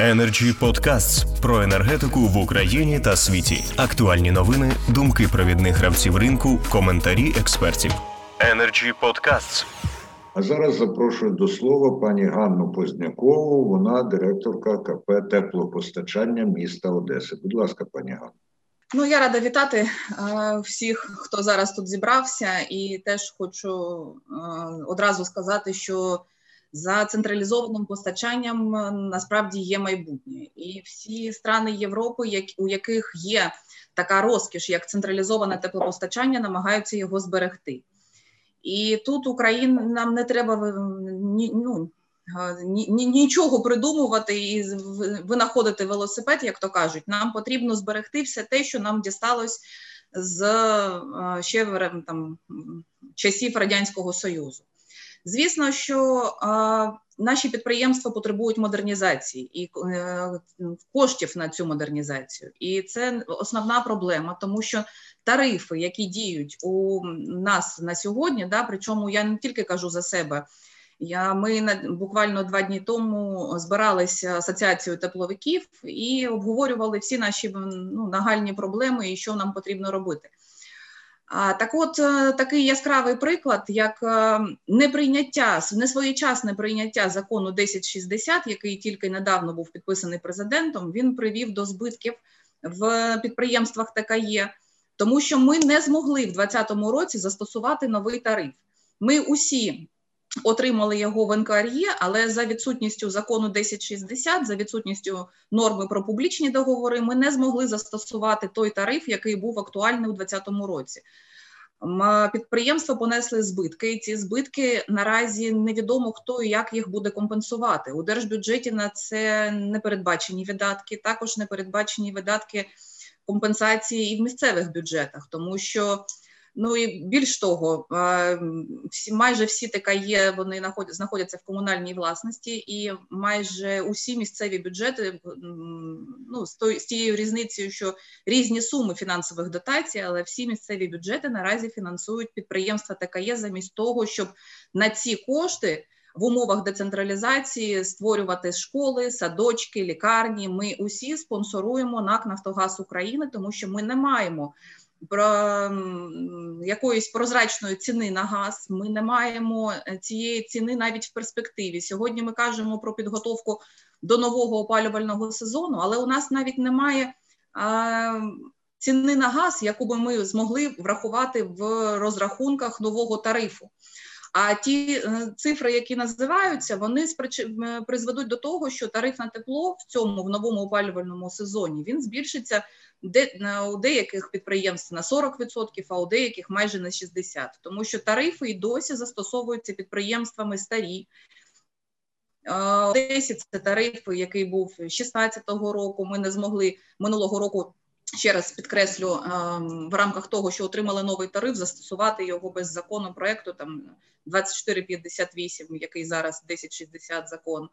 Energy Podcasts про енергетику в Україні та світі. Актуальні новини, думки провідних гравців ринку, коментарі експертів. Energy Podcasts. А зараз запрошую до слова пані Ганну Познякову. Вона директорка КП теплопостачання міста Одеси. Будь ласка, пані Ганна. Ну, я рада вітати е, всіх, хто зараз тут зібрався, і теж хочу е, одразу сказати, що за централізованим постачанням е, насправді є майбутнє, і всі страни Європи, у яких є така розкіш, як централізоване теплопостачання, намагаються його зберегти. І тут Україна нам не треба ну, нічого придумувати і винаходити велосипед, як то кажуть. Нам потрібно зберегти все те, що нам дісталось з е, ще там часів радянського союзу. Звісно, що наші підприємства потребують модернізації і е, коштів на цю модернізацію, і це основна проблема, тому що тарифи, які діють у нас на сьогодні, да, причому я не тільки кажу за себе. Я ми буквально два дні тому збиралися асоціацією тепловиків і обговорювали всі наші ну, нагальні проблеми і що нам потрібно робити. Так, от е, такий яскравий приклад, як е, неприйняття, несвоєчасне прийняття закону 1060, який тільки недавно був підписаний президентом, він привів до збитків в підприємствах ТКЄ, тому що ми не змогли в 2020 році застосувати новий тариф. Ми усі отримали його в НКРЄ, але за відсутністю закону 1060, за відсутністю норми про публічні договори, ми не змогли застосувати той тариф, який був актуальний у 2020 році. Підприємства понесли збитки, і ці збитки наразі невідомо хто і як їх буде компенсувати. У держбюджеті на це не передбачені видатки, також не передбачені видатки компенсації і в місцевих бюджетах, тому що Ну і більш того, майже всі ТКЄ вони знаходяться в комунальній власності, і майже усі місцеві бюджети ну з з тією різницею, що різні суми фінансових дотацій, але всі місцеві бюджети наразі фінансують підприємства ТКЄ замість того, щоб на ці кошти. В умовах децентралізації створювати школи, садочки, лікарні. Ми усі спонсоруємо НАК Нафтогаз України, тому що ми не маємо про якоїсь прозрачної ціни на газ. Ми не маємо е, цієї ціни навіть в перспективі. Сьогодні ми кажемо про підготовку до нового опалювального сезону, але у нас навіть немає а, ціни на газ, яку би ми змогли врахувати в розрахунках нового тарифу. А ті е, цифри, які називаються, вони призведуть до того, що тариф на тепло в цьому в новому опалювальному сезоні він збільшиться де у деяких підприємств на 40%, а у деяких майже на 60%. Тому що тарифи і досі застосовуються підприємствами старі. Одесі це тариф, який був 2016 року. Ми не змогли минулого року. Ще раз підкреслю в рамках того, що отримали новий тариф, застосувати його без закону проекту там 2458, який зараз 1060 закон,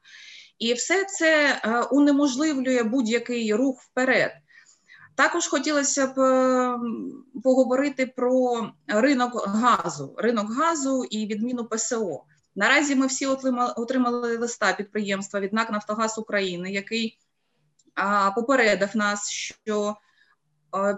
і все це унеможливлює будь-який рух вперед. Також хотілося б ем, поговорити про ринок газу, ринок газу і відміну ПСО. Наразі ми всі отримали листа підприємства від НАК Нафтогаз України, який попередив нас, що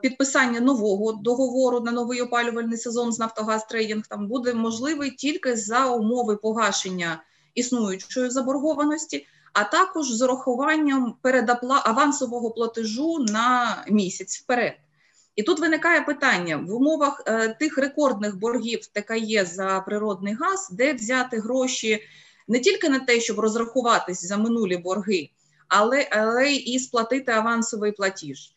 підписання нового договору на новий опалювальний сезон з Нафтогаз Трейдінг там буде можливий тільки за умови погашення існуючої заборгованості а також з урахуванням передапла авансового платежу на місяць вперед. І тут виникає питання в умовах е, тих рекордних боргів ТКЄ за природний газ, де взяти гроші не тільки на те, щоб розрахуватись за минулі борги, але але і сплатити авансовий платіж.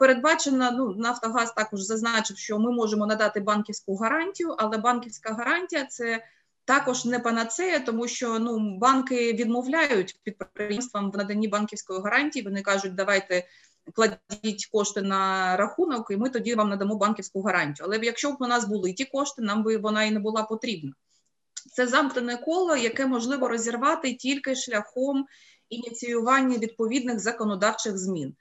Передбачено, ну Нафтогаз також зазначив, що ми можемо надати банківську гарантію, але банківська гарантія це також не панацея, тому що ну банки відмовляють підприємствам в наданні банківської гарантії. Вони кажуть, давайте кладіть кошти на рахунок, і ми тоді вам надамо банківську гарантію. Але якщо б у нас були ті кошти, нам би вона і не була потрібна. Це замкнене коло, яке можливо розірвати тільки шляхом ініціювання відповідних законодавчих змін.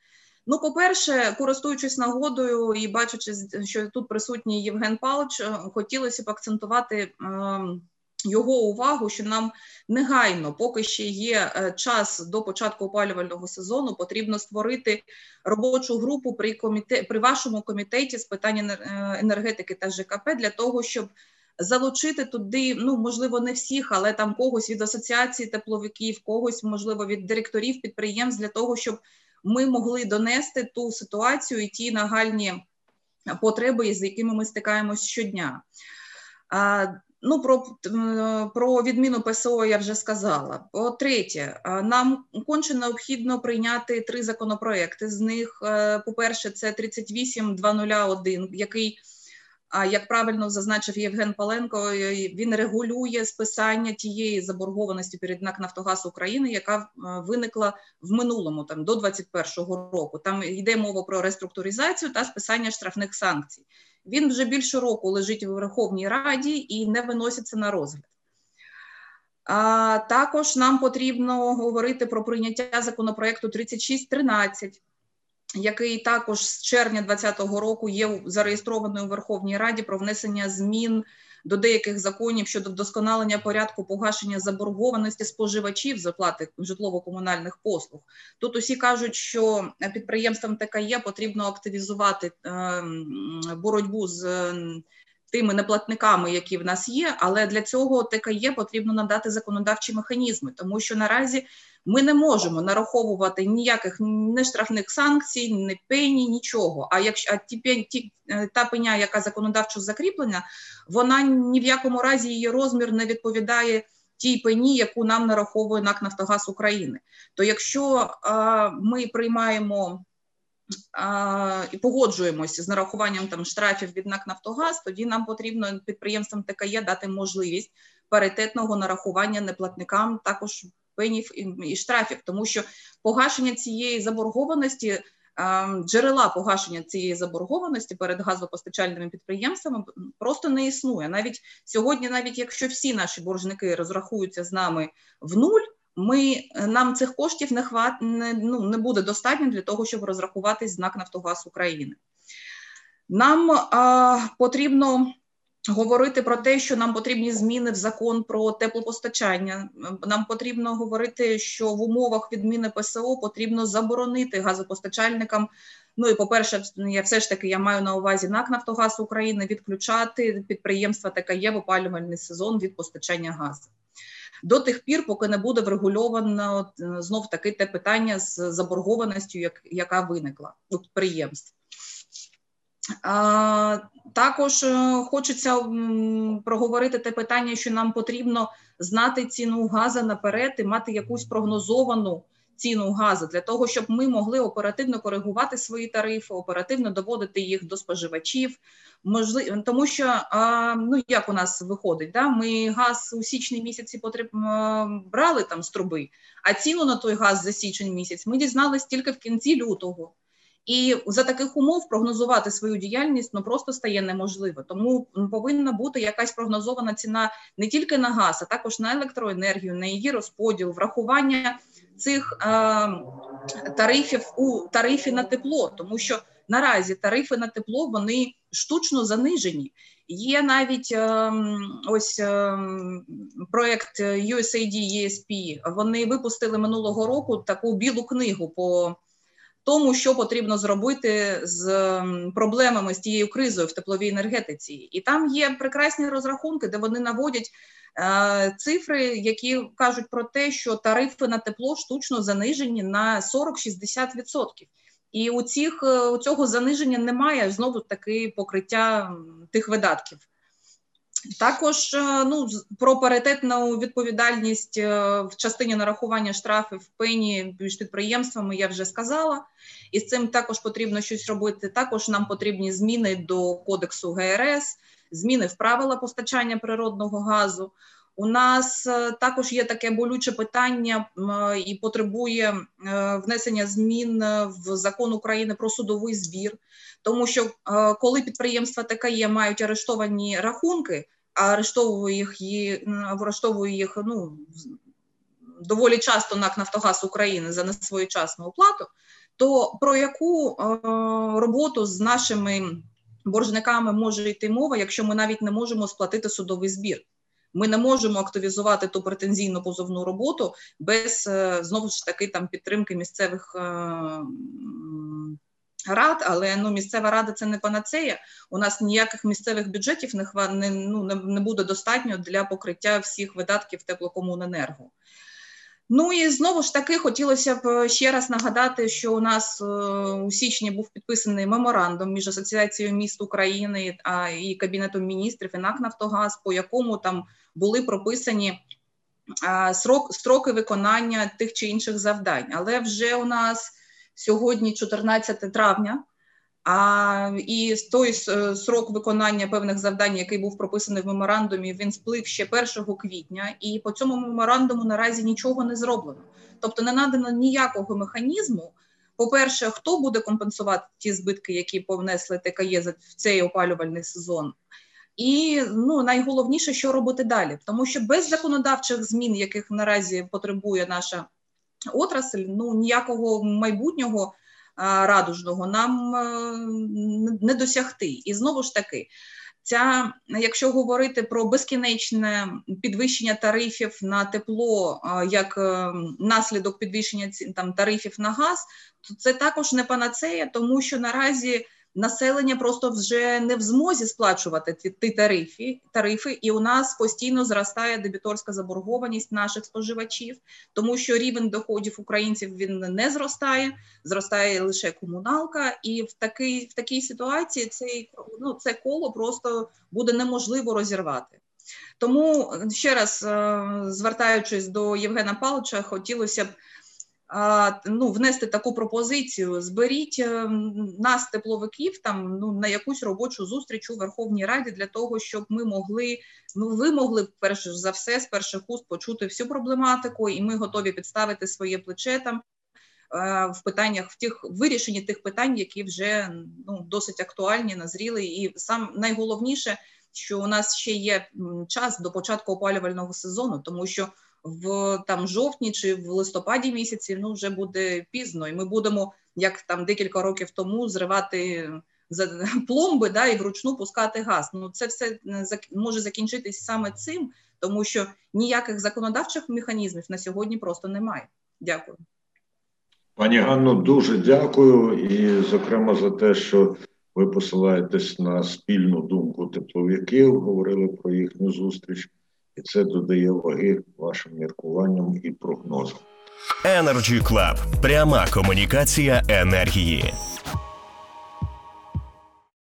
Ну, по-перше, користуючись нагодою і бачачи, що тут присутній Євген Павлович, хотілося б акцентувати. Ем, його увагу, що нам негайно, поки ще є е, час до початку опалювального сезону, потрібно створити робочу групу при комітет при вашому комітеті з питань е, енергетики та ЖКП для того, щоб залучити туди, ну можливо, не всіх, але там когось від асоціації тепловиків, когось можливо від директорів підприємств для того, щоб ми могли донести ту ситуацію і ті нагальні потреби, з якими ми стикаємось щодня. Ну, про про відміну ПСО я вже сказала. По третє, нам конче необхідно прийняти три законопроекти. З них, е, по-перше, це 38.201, який а як правильно зазначив Євген Паленко, е, він регулює списання тієї заборгованості перед НАК Нафтогаз України, яка е, виникла в минулому, там до 2021 року. Там йде мова про реструктуризацію та списання штрафних санкцій. Він вже більше року лежить у Верховній Раді і не виноситься на розгляд. А також нам потрібно говорити про прийняття законопроекту 3613, який також з червня 2020 року є зареєстрований у Верховній Раді про внесення змін до деяких законів щодо вдосконалення порядку погашення заборгованості споживачів з житлово-комунальних послуг. Тут усі кажуть, що підприємствам ТКЄ потрібно активізувати ем, боротьбу з тими неплатниками, які в нас є, але для цього ТКЄ потрібно надати законодавчі механізми, тому що наразі ми не можемо нараховувати ніяких не штрафних санкцій, не пені, нічого. А якщо а ті, ті е, та пеня, яка законодавчо закріплена, вона ні в якому разі її розмір не відповідає. Тій пені, яку нам нараховує НАК Нафтогаз України, то якщо а, ми приймаємо і погоджуємося з нарахуванням там штрафів від НАК Нафтогаз, тоді нам потрібно підприємствам ТКЄ дати можливість паритетного нарахування неплатникам також пенів і штрафів, тому що погашення цієї заборгованості. Джерела погашення цієї заборгованості перед газопостачальними підприємствами просто не існує. Навіть сьогодні, навіть якщо всі наші боржники розрахуються з нами в нуль, ми нам цих коштів не хват не, ну, не буде достатньо для того, щоб розрахуватись знак Нафтогаз України. Нам а, потрібно говорити про те, що нам потрібні зміни в закон про теплопостачання. Нам потрібно говорити, що в умовах відміни ПСО потрібно заборонити газопостачальникам. Ну і по перше, я все ж таки я маю на увазі НАК Нафтогаз України відключати підприємства ТКЄ в опалювальний сезон від постачання газу до тих пір, поки не буде врегульовано е, знов таки те питання з заборгованістю, як, яка виникла у підприємств. Також е, хочеться проговорити те питання, що нам потрібно знати ціну газу наперед і мати якусь прогнозовану ціну газу для того, щоб ми могли оперативно коригувати свої тарифи, оперативно доводити їх до споживачів. Можливо, тому що ну як у нас виходить, да ми газ у січні місяці потреб брали там з труби, а ціну на той газ за січень місяць ми дізнались тільки в кінці лютого. І за таких умов прогнозувати свою діяльність ну просто стає неможливо. Тому повинна бути якась прогнозована ціна не тільки на газ, а також на електроенергію, на її розподіл, врахування цих е, тарифів у тарифі на тепло, тому що наразі тарифи на тепло вони штучно занижені. Є навіть е, ось е, проект USAID ESP, Вони випустили минулого року таку білу книгу по тому, що потрібно зробити з проблемами з тією кризою в тепловій енергетиці, і там є прекрасні розрахунки, де вони наводять Е, цифри, які кажуть про те, що тарифи на тепло штучно занижені на 40-60%. І у цих е, у цього заниження немає знову таки покриття тих видатків. Також е, ну, про паритетну відповідальність в частині нарахування штрафів пені між підприємствами я вже сказала, і з цим також потрібно щось робити. Також нам потрібні зміни до кодексу ГРС зміни в правила постачання природного газу. У нас е, також є таке болюче питання і потребує е, внесення змін в закон України про судовий збір, тому що е, коли підприємства ТКЄ мають арештовані рахунки, а арештовує їх арештовує їх ну доволі часто НАК Нафтогаз України за несвоєчасну оплату, то про яку роботу з нашими боржниками може йти мова, якщо ми навіть не можемо сплатити судовий збір. Ми не можемо активізувати ту претензійну позовну роботу без знову ж таки там підтримки місцевих рад, але ну місцева рада це не панацея. У нас ніяких місцевих бюджетів не не, ну, не, не буде достатньо для покриття всіх видатків теплокомуненерго. Ну і знову ж таки хотілося б ще раз нагадати, що у нас е, у січні був підписаний меморандум між Асоціацією міст України і Кабінетом міністрів і НАК Нафтогаз, по якому там були прописані а, срок, строки виконання тих чи інших завдань. Але вже у нас сьогодні 14 травня. А і той е, срок виконання певних завдань, який був прописаний в меморандумі, він сплив ще 1 квітня, і по цьому меморандуму наразі нічого не зроблено. Тобто не надано ніякого механізму. По-перше, хто буде компенсувати ті збитки, які повнесли ТКЄ в цей опалювальний сезон, і ну найголовніше, що робити далі, тому що без законодавчих змін, яких наразі потребує наша отрасль, ну ніякого майбутнього радужного нам е, не досягти. І знову ж таки, ця, якщо говорити про безкінечне підвищення тарифів на тепло як е, наслідок підвищення там тарифів на газ, то це також не панацея, тому що наразі населення просто вже не в змозі сплачувати ті, тарифи, тарифи, і у нас постійно зростає дебіторська заборгованість наших споживачів, тому що рівень доходів українців він не зростає, зростає лише комуналка, і в такій в такій ситуації цей ну це коло просто буде неможливо розірвати. Тому ще раз е, звертаючись до Євгена Павловича, хотілося б ну, внести таку пропозицію: зберіть е, нас, тепловиків, там ну на якусь робочу зустріч у Верховній Раді для того, щоб ми могли ну ви могли перш за все з перших уст почути всю проблематику, і ми готові підставити своє плече там. Е, в питаннях в тих вирішенні тих питань, які вже ну досить актуальні, назріли, і сам найголовніше, що у нас ще є час до початку опалювального сезону, тому що в там жовтні чи в листопаді місяці ну вже буде пізно, і ми будемо як там декілька років тому зривати за пломби да, і вручну пускати газ. Ну це все може закінчитись саме цим, тому що ніяких законодавчих механізмів на сьогодні просто немає. Дякую. Пані Ганно, дуже дякую, і, зокрема, за те, що ви посилаєтесь на спільну думку тепловиків, говорили про їхню зустріч і це додає ваги вашим міркуванням і прогнозам. Energy Club. пряма комунікація енергії.